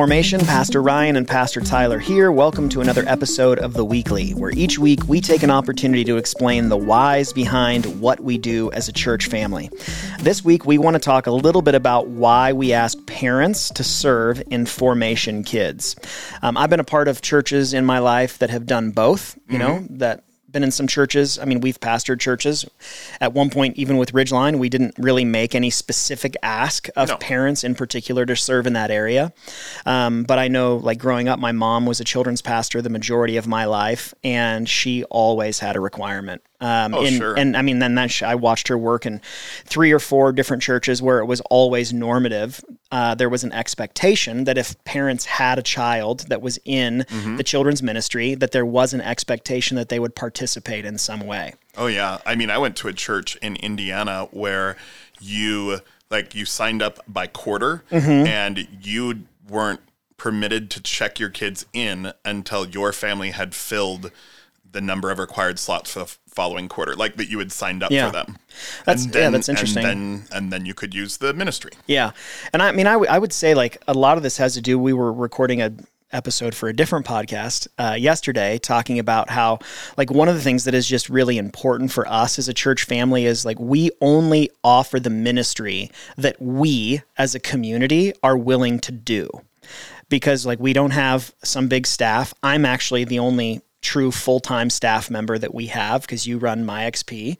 Formation, Pastor Ryan and Pastor Tyler here. Welcome to another episode of The Weekly, where each week we take an opportunity to explain the whys behind what we do as a church family. This week we want to talk a little bit about why we ask parents to serve in formation kids. Um, I've been a part of churches in my life that have done both, you know, that been in some churches. I mean, we've pastored churches. At one point, even with Ridgeline, we didn't really make any specific ask of No. parents in particular to serve in that area. Um, but I know, like growing up, my mom was a children's pastor the majority of my life, and she always had a requirement. Um, Oh, in- sure. And I mean, then that sh- I watched her work in three or four different churches where it was always normative. Uh, there was an expectation that if parents had a child that was in Mm-hmm. the children's ministry, that there was an expectation that they would participate in some way. Oh yeah. I mean, I went to a church in Indiana where you like you signed up by quarter Mm-hmm. and you weren't permitted to check your kids in until your family had filled the number of required slots for the following quarter, like that you had signed up Yeah. for them. That's- And yeah, that's interesting. And then, and then you could use the ministry. Yeah, and I mean, I, w- I would say like a lot of this has to do. We were recording a episode for a different podcast uh, yesterday, talking about how like one of the things that is just really important for us as a church family is like we only offer the ministry that we as a community are willing to do because like we don't have some big staff. I'm actually the only true full-time staff member that we have because you run MyXP,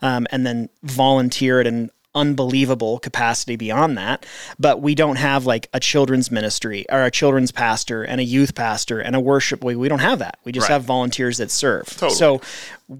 um, and then volunteer at an unbelievable capacity beyond that. But we don't have like a children's ministry or a children's pastor and a youth pastor and a worship. We, we don't have that. We just Right. have volunteers that serve. Totally. So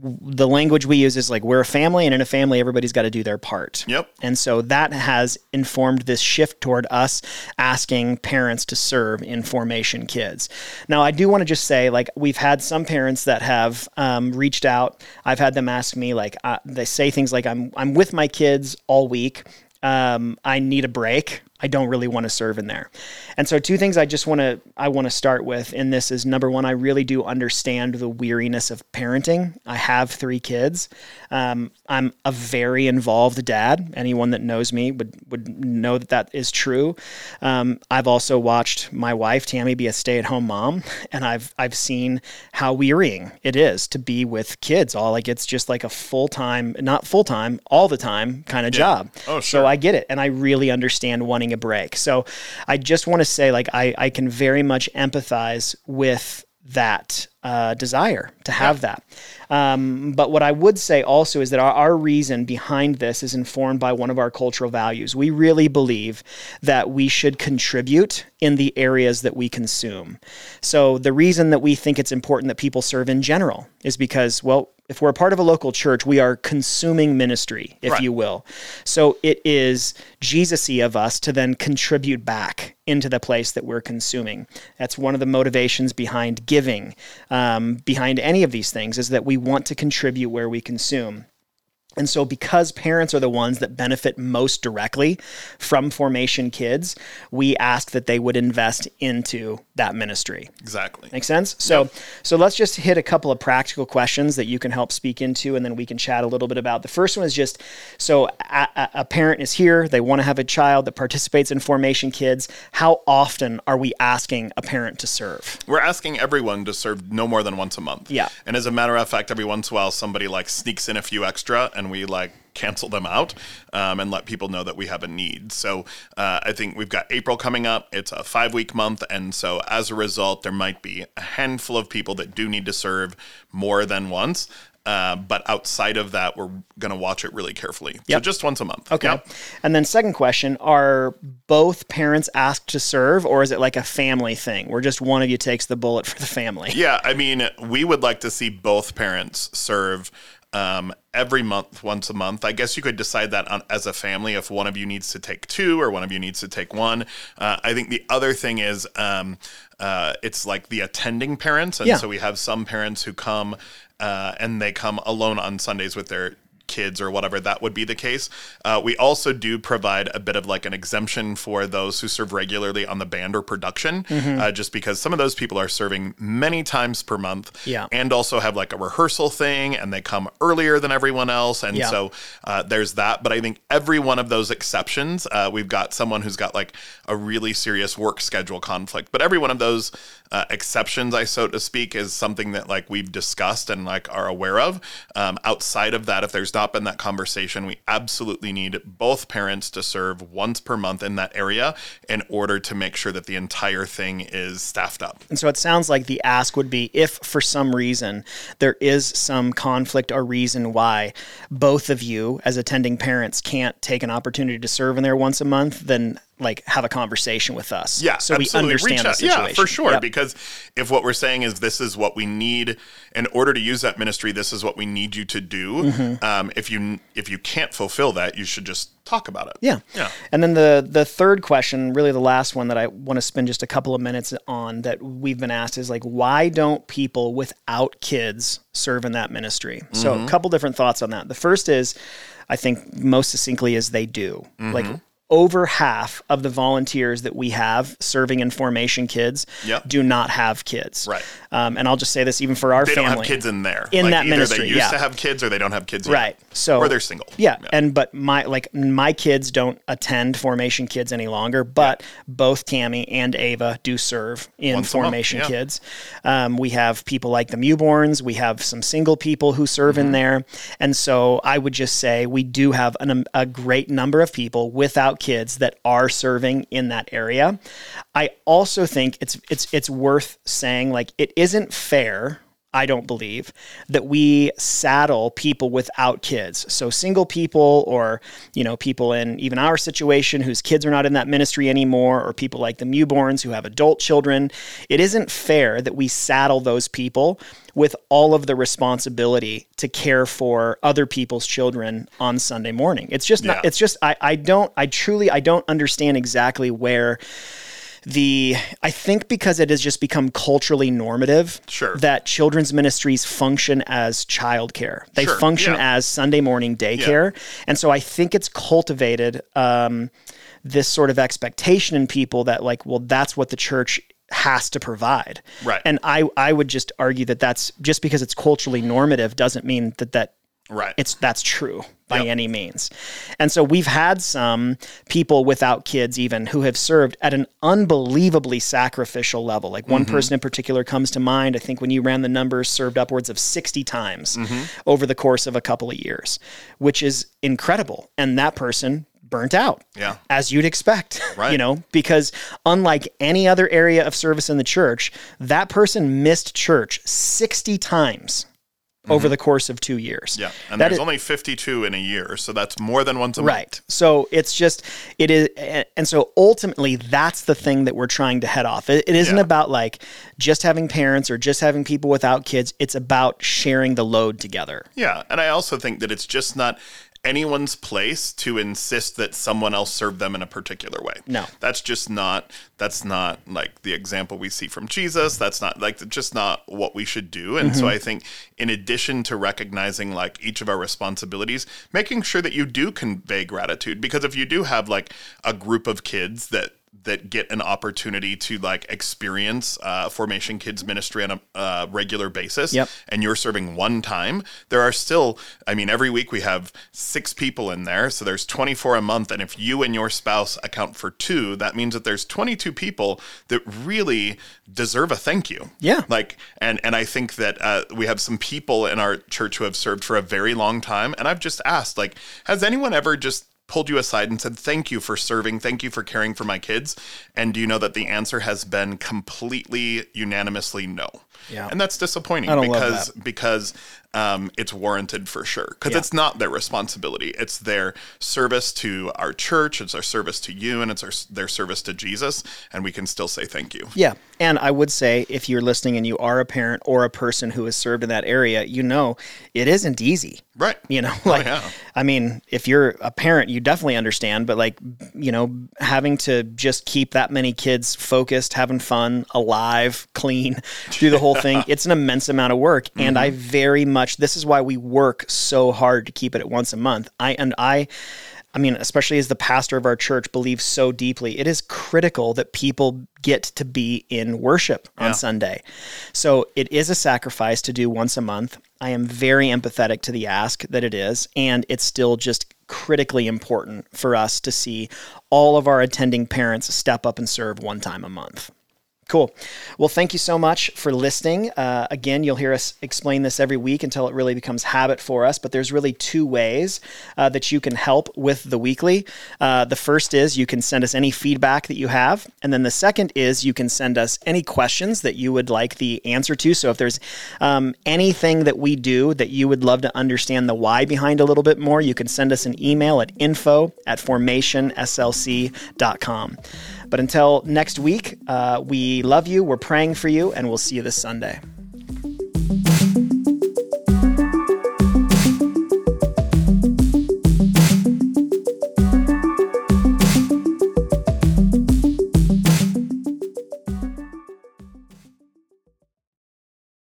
the language we use is like we're a family, and in a family, everybody's got to do their part. Yep. And so that has informed this shift toward us asking parents to serve in formation kids. Now, I do want to just say, like, we've had some parents that have um, reached out. I've had them ask me, like, uh, they say things like, "I'm I'm with my kids all week. Um, I need a break. I don't really want to serve in there." And so, two things I just want to I want to start with in this is number one, I really do understand the weariness of parenting. I have three kids. Um, I'm a very involved dad. Anyone that knows me would would know that that is true. Um, I've also watched my wife Tammy be a stay at home mom, and I've I've seen how wearying it is to be with kids. All like it's just like a full time, not full time, all the time kind of job. Oh, sure. So. I get it, and I really understand wanting a break. So I just want to say, like, I I can very much empathize with that uh, desire to have that. Um, but what I would say also is that our, our reason behind this is informed by one of our cultural values. We really believe that we should contribute in the areas that we consume. So the reason that we think it's important that people serve in general is because, well, if we're a part of a local church, we are consuming ministry, if Right. you will. So it is Jesus-y of us to then contribute back into the place that we're consuming. That's one of the motivations behind giving, um, behind any of these things, is that we want to contribute where we consume. And so, because parents are the ones that benefit most directly from formation kids, we ask that they would invest into that ministry. Exactly. Make sense? So, so let's just hit a couple of practical questions that you can help speak into, and then we can chat a little bit about. The first one is just so a, a- a parent is here, they want to have a child that participates in formation kids. How often are we asking a parent to serve? We're asking everyone to serve no more than once a month. Yeah. And as a matter of fact, every once in a while, somebody like sneaks in a few extra and we like cancel them out um, and let people know that we have a need. So uh, I think we've got April coming up. It's a five week month. And so as a result, there might be a handful of people that do need to serve more than once. Uh, but outside of that, we're going to watch it really carefully. So just once a month. Okay. Yep. And then, second question Are both parents asked to serve, or is it like a family thing where just one of you takes the bullet for the family? Yeah, I mean, we would like to see both parents serve um, every month, once a month. I guess you could decide that on, as a family if one of you needs to take two or one of you needs to take one. Uh, I think the other thing is um, uh, it's like the attending parents. And Yeah. so we have some parents who come uh, and they come alone on Sundays with their kids or whatever, that would be the case. Uh, we also do provide a bit of like an exemption for those who serve regularly on the band or production, Mm-hmm. uh, just because some of those people are serving many times per month Yeah. and also have like a rehearsal thing and they come earlier than everyone else. And Yeah. so uh, there's that. But I think every one of those exceptions, uh, we've got someone who's got like a really serious work schedule conflict. But every one of those uh, exceptions, I so to speak, is something that like we've discussed and like are aware of. Um, outside of that, if there's not been that conversation, we absolutely need both parents to serve once per month in that area in order to make sure that the entire thing is staffed up. And so it sounds like the ask would be if for some reason there is some conflict or reason why both of you as attending parents can't take an opportunity to serve in there once a month, then like have a conversation with us. Yeah, So absolutely. we understand Reach the out. situation. Yeah, for sure. Yep. Because if what we're saying is this is what we need in order to use that ministry, this is what we need you to do. Mm-hmm. Um, if you if you can't fulfill that, you should just talk about it. Yeah. Yeah. And then the the third question, really the last one that I want to spend just a couple of minutes on that we've been asked is like why don't people without kids serve in that ministry? So Mm-hmm. a couple different thoughts on that. The first is I think most succinctly is they do. Mm-hmm. Like over half of the volunteers that we have serving in formation kids Yep. do not have kids. Right. Um, and I'll just say this even for our They family. don't have kids in there. In like that either ministry, they used yeah. to have kids or they don't have kids yet. Right. So or they're single. Yeah, and but my like my kids don't attend formation kids any longer, but both Tammy and Ava do serve in Once formation yeah. kids. Um, we have people like the Mewborns. We have some single people who serve Mm-hmm. in there, and so I would just say we do have an, a great number of people without kids that are serving in that area. I also think it's it's it's worth saying like it isn't fair I don't believe that we saddle people without kids. So single people or, you know, people in even our situation whose kids are not in that ministry anymore or people like the Mewborns who have adult children, it isn't fair that we saddle those people with all of the responsibility to care for other people's children on Sunday morning. It's just not it's just I I don't I truly I don't understand exactly where the I think because it has just become culturally normative Sure. that children's ministries function as childcare. They Sure, function yeah. as Sunday morning daycare. And so I think it's cultivated um, this sort of expectation in people that like, well, that's what the church has to provide. Right. And I I would just argue that that's just because it's culturally normative doesn't mean that that Right. it's that's true by Yep. any means. And so we've had some people without kids even who have served at an unbelievably sacrificial level. Like one Mm-hmm. person in particular comes to mind. I think when you ran the numbers served upwards of 60 times Mm-hmm. over the course of a couple of years, which is incredible. And that person burnt out. Yeah. As you'd expect. Right. You know, because unlike any other area of service in the church, that person missed church 60 times over the course of 2 years. Mm-hmm. yeah. And That there's is- only 52 in a year, so that's more than once a month. Right. So it's just it is, and so ultimately that's the thing that we're trying to head off. It, it isn't Yeah. about like just having parents or just having people without kids. It's about sharing the load together. Yeah, and I also think that it's just not anyone's place to insist that someone else serve them in a particular way. No. That's just not that's not like the example we see from Jesus. That's not like just not what we should do. And so mm-hmm. I think in addition to recognizing like each of our responsibilities, making sure that you do convey gratitude because if you do have like a group of kids that that get an opportunity to like experience uh, formation kids ministry on a uh, regular basis Yep. and you're serving one time there are still i mean every week we have six people in there so there's 24 a month and if you and your spouse account for two that means that there's 22 people that really deserve a thank you Yeah. like and and i think that uh, we have some people in our church who have served for a very long time and i've just asked like has anyone ever just pulled you aside and said thank you for serving. Thank you for caring for my kids. And do you know that the answer has been completely unanimously no Yeah. and that's disappointing don't love because because um, it's warranted for sure because Yeah. it's not their responsibility it's their service to our church it's our service to you and it's our, their service to jesus and we can still say thank you Yeah. And I would say if you're listening and you are a parent or a person who has served in that area, you know it isn't easy. Right. You know, like, yeah. I mean, if you're a parent, you definitely understand, but like, you know, having to just keep that many kids focused, having fun, alive, clean, through the whole thing, it's an immense amount of work. And I mm-hmm. very much, this is why we work so hard to keep it at once a month. I, and I, I mean, especially as the pastor of our church, believes so deeply, it is critical that people get to be in worship on Yeah. Sunday. So it is a sacrifice to do once a month. I am very empathetic to the ask that it is, and it's still just critically important for us to see all of our attending parents step up and serve one time a month. Cool. Well, thank you so much for listening. Uh, again, you'll hear us explain this every week until it really becomes habit for us. But there's really two ways uh, that you can help with the weekly. Uh, the first is you can send us any feedback that you have. And then the second is you can send us any questions that you would like the answer to. So if there's um, anything that we do that you would love to understand the why behind a little bit more, you can send us an email at info at formationslc.com. But until next week, uh, we love you, we're praying for you, and we'll see you this Sunday.